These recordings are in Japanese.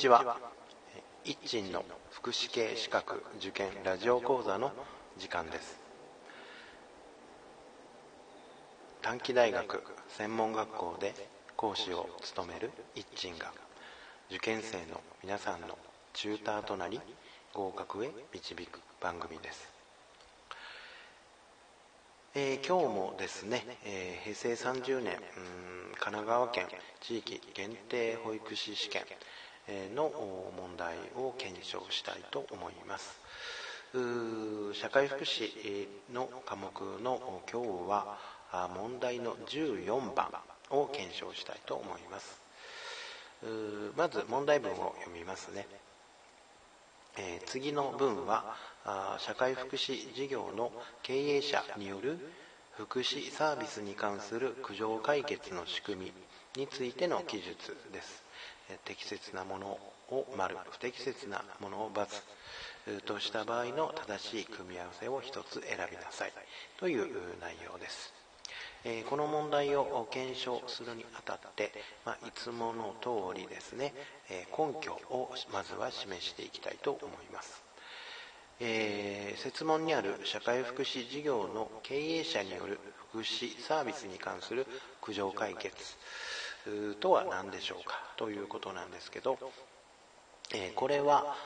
んにちは。一鎮の福祉系資格受験ラジオ講座の時間です。短期大学専門学校で講師を務める一鎮が受験生の皆さんのチューターとなり合格へ導く番組です。えー、今日もですね、えー、平成30年神奈川県地域限定保育士試験の問題を検証したいと思います。社会福祉の科目の今日は問題の14番を検証したいと思います。まず問題文を読みますね、えー、次の文は社会福祉事業の経営者による福祉サービスに関する苦情解決の仕組みについての記述です。適切なものを丸不適切なものを×とした場合の正しい組み合わせを一つ選びなさい。という内容です。えこの問題を検証するにあたって、まあ、いつもの通りですね、え根拠をまずは示していきたいと思います。えー、設問にある社会福祉事業の経営者による福祉サービスに関する苦情解決。とは何でしょうか？ということなんですけど、えー、これは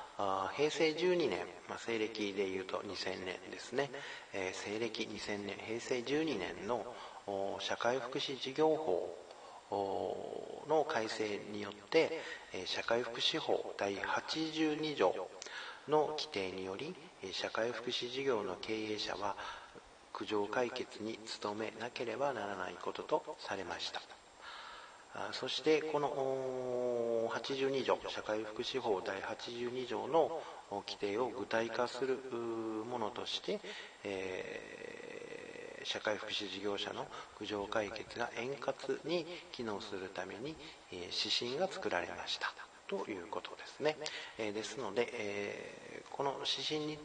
平成12年、まあ、西暦でいうと2000年ですね、えー、西暦2000年平成12年の社会福祉事業法の改正によって、社会福祉法第82条の規定により社会福祉事業の経営者は苦情解決に努めなければならないこととされました。そしてこの82条社会福祉法第82条の規定を具体化するものとして、えー、社会福祉事業者の苦情解決が円滑に機能するために、えー、指針が作られました。ということですね、えー、ですので、え、この指針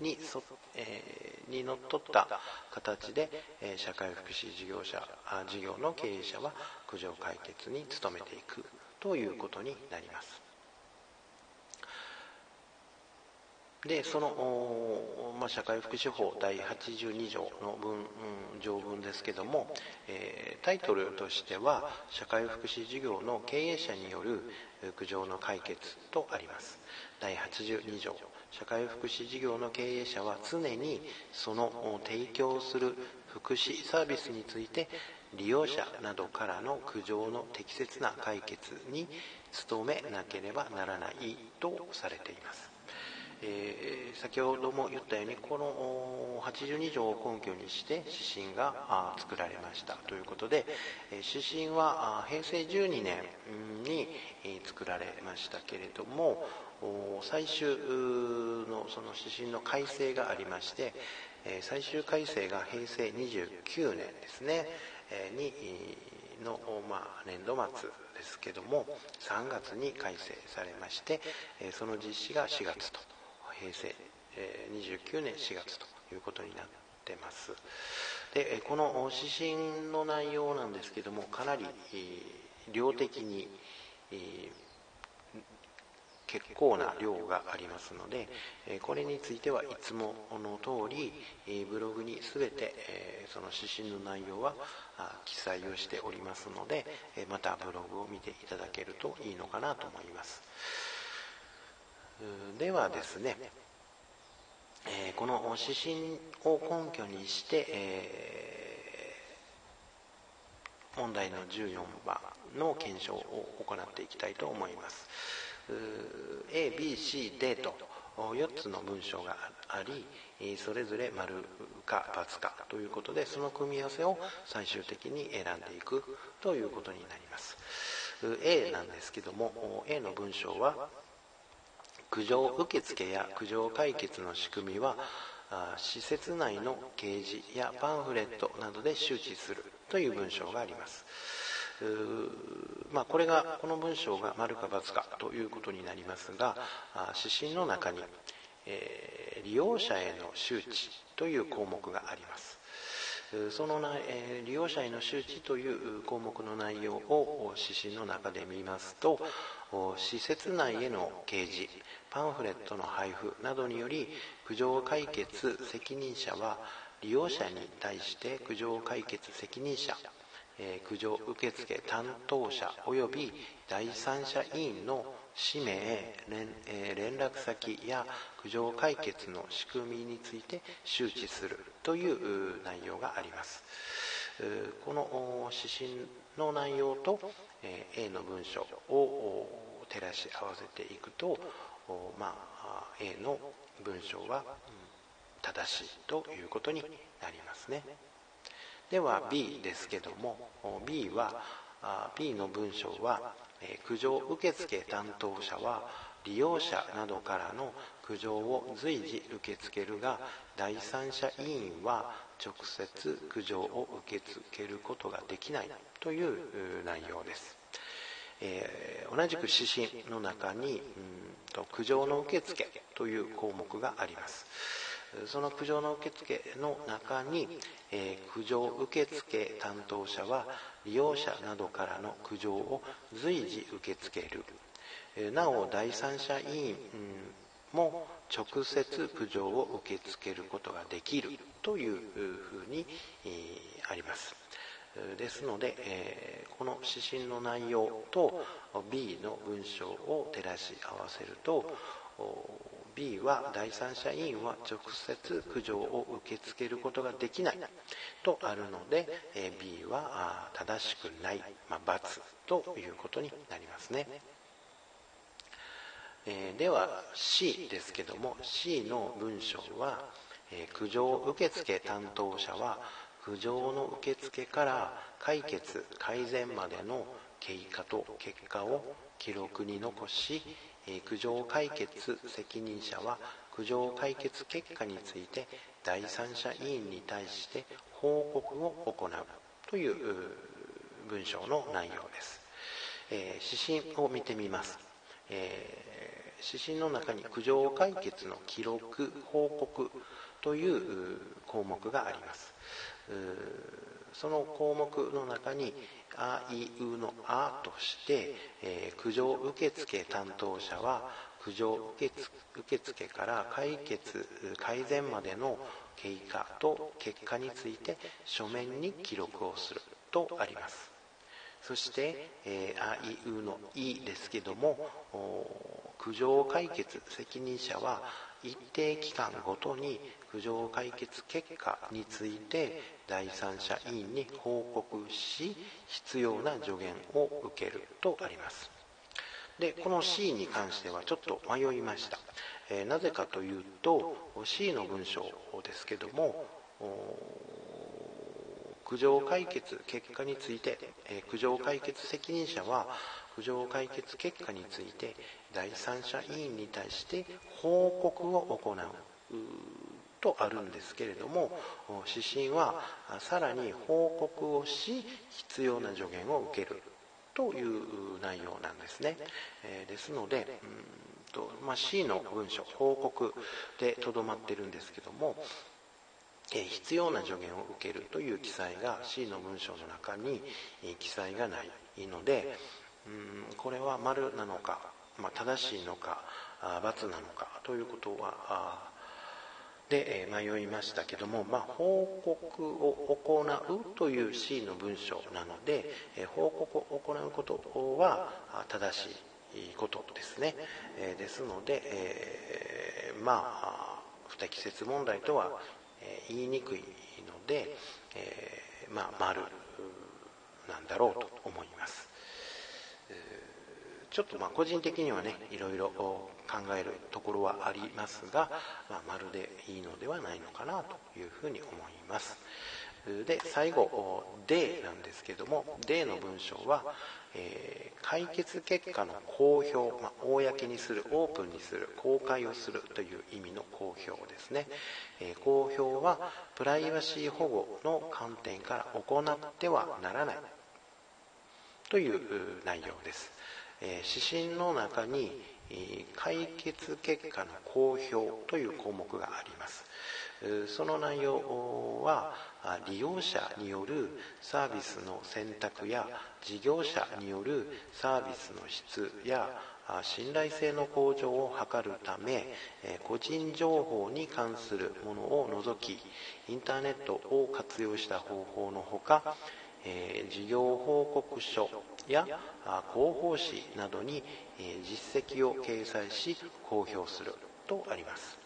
にそ、えー、にのっとった形で、えー、社会福祉事業者あ事業の経営者は苦情解決に努めていくということになります。でその、まあ、社会福祉法第82条の文、条文ですけども、えー、タイトルとしては社会福祉事業の経営者による苦情の解決とあります。第82条社会福祉事業の経営者は常にその提供する福祉サービスについて利用者などからの苦情の適切な解決に努めなければならないとされています、先ほども言ったようにこの82条を根拠にして指針が作られました。ということで指針は平成12年に作られましたけれども最終のその指針の改正がありまして最終改正が平成29年ですねにの、まあ、年度末ですけども3月に改正されましてその実施が4月と平成29年4月ということになってます。でこの指針の内容なんですけどもかなり量的に結構な量がありますのでこれについてはいつもの通りブログに全てその指針の内容は記載をしておりますのでまたブログを見ていただけるといいのかなと思います。ではですね、えー、この指針を根拠にして、えー、問題の14番の検証を行っていきたいと思います。ABCD と4つの文章がありそれぞれ丸か×かということでその組み合わせを最終的に選んでいくということになります。A なんですけども A の文章は苦情受付や苦情解決の仕組みは施設内の掲示やパンフレットなどで周知するという文章があります。まあ、これがこの文章が丸か×かということになりますが指針の中に、えー、利用者への周知という項目があります。その内、え利用者への周知という項目の内容を指針の中で見ますと施設内への掲示パンフレットの配布などにより苦情解決責任者は利用者に対して苦情解決責任者え苦情受付担当者及び第三者委員の氏名連,、え連絡先や苦情解決の仕組みについて周知するという内容がありますこの指針の内容と A の文章を照らし合わせていくと、まあ、A の文章は正しいということになりますね。では B ですけども B は B の文章は苦情受付担当者は利用者などからの苦情を随時受け付けるが第三者委員は直接苦情を受け付けることができないという内容です、えー、同じく指針の中にうんと苦情の受付という項目があります。その苦情の受付の中に、えー、苦情受付担当者は利用者などからの苦情を随時受け付ける、えー、なお第三者委員も直接苦情を受け付けることができるというふうに、えー、あります。ですので、えー、この指針の内容と B の文章を照らし合わせると B は第三者委員は直接苦情を受け付けることができないとあるので B は正しくない、まあ、×ということになりますね。えでは C ですけども C の文章は、え苦情受付担当者は苦情の受付から解決改善までの経過と結果を記録に残し苦情解決責任者は苦情解決結果について第三者委員に対して報告を行うという文章の内容です、え、指針を見てみます、え、指針の中に苦情解決の記録報告という項目があります。その項目の中に「あいう」の「あ」として、えー、苦情受付担当者は苦情受付から解決改善までの経過と結果について書面に記録をするとあります。そして、えー、あいうの「い」ですけども苦情解決責任者は一定期間ごとに苦情解決結果について第三者委員に報告し必要な助言を受けるとあります。でこの C に関してはちょっと迷いました、えー、なぜかというと C の文章ですけども苦情解決結果について、え、苦情解決責任者は苦情解決結果について第三者委員に対して報告を行うとあるんですけれども指針はさらに報告をし必要な助言を受けるという内容なんですね、え、ですのでうんと、まあ、C の文書報告でとどまってるんですけども必要な助言を受けるという記載が C の文章の中に記載がないのでうんこれは丸なのか、まあ、正しいのか×なのかということはで迷いましたけども、まあ、報告を行うという C の文章なので報告を行うことは正しいことですね。ですので、えー、まあ不適切問題とは言いにくいので、えー、まあ丸なんだろうと思います。ちょっとまあ個人的にはねいろいろ考えるところはありますが、まあ、まるでいいのではないのかなというふうに思います。で最後 D なんですけども D の文章は、えー、解決結果の公表、まあ、公にするオープンにする公開をするという意味の公表ですね、えー、公表はプライバシー保護の観点から行ってはならない。という内容です。え指針の中に、解決結果の公表という項目があります。その内容は利用者によるサービスの選択や事業者によるサービスの質や信頼性の向上を図るため個人情報に関するものを除きインターネットを活用した方法のほか事業報告書や広報誌などに実績を掲載し公表するとあります。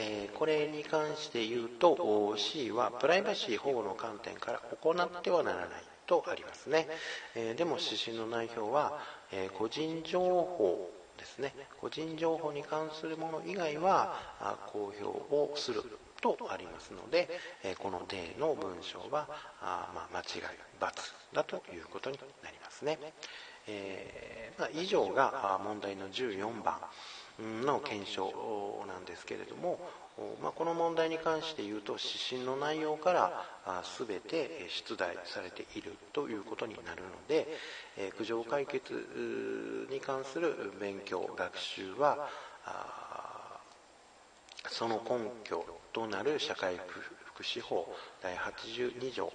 えこれに関して言うと C はプライバシー保護の観点から行ってはならないとありますね。えでも指針の内容はえ個人情報ですね。個人情報に関するもの以外は公表をするとありますのでえこの例の文章はあま間違い×だということになりますね、え、まあ、以上が問題の14番。の検証なんですけれども、まあ、この問題に関して言うと指針の内容から全て出題されているということになるので苦情解決に関する勉強学習はその根拠となる社会福祉法第82条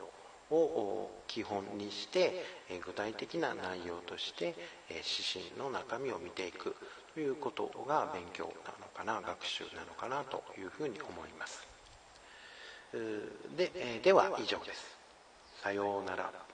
を基本にして具体的な内容として指針の中身を見ていく。いうことが勉強なのかな学習なのかなというふうに思います。ででは以上です。さようなら。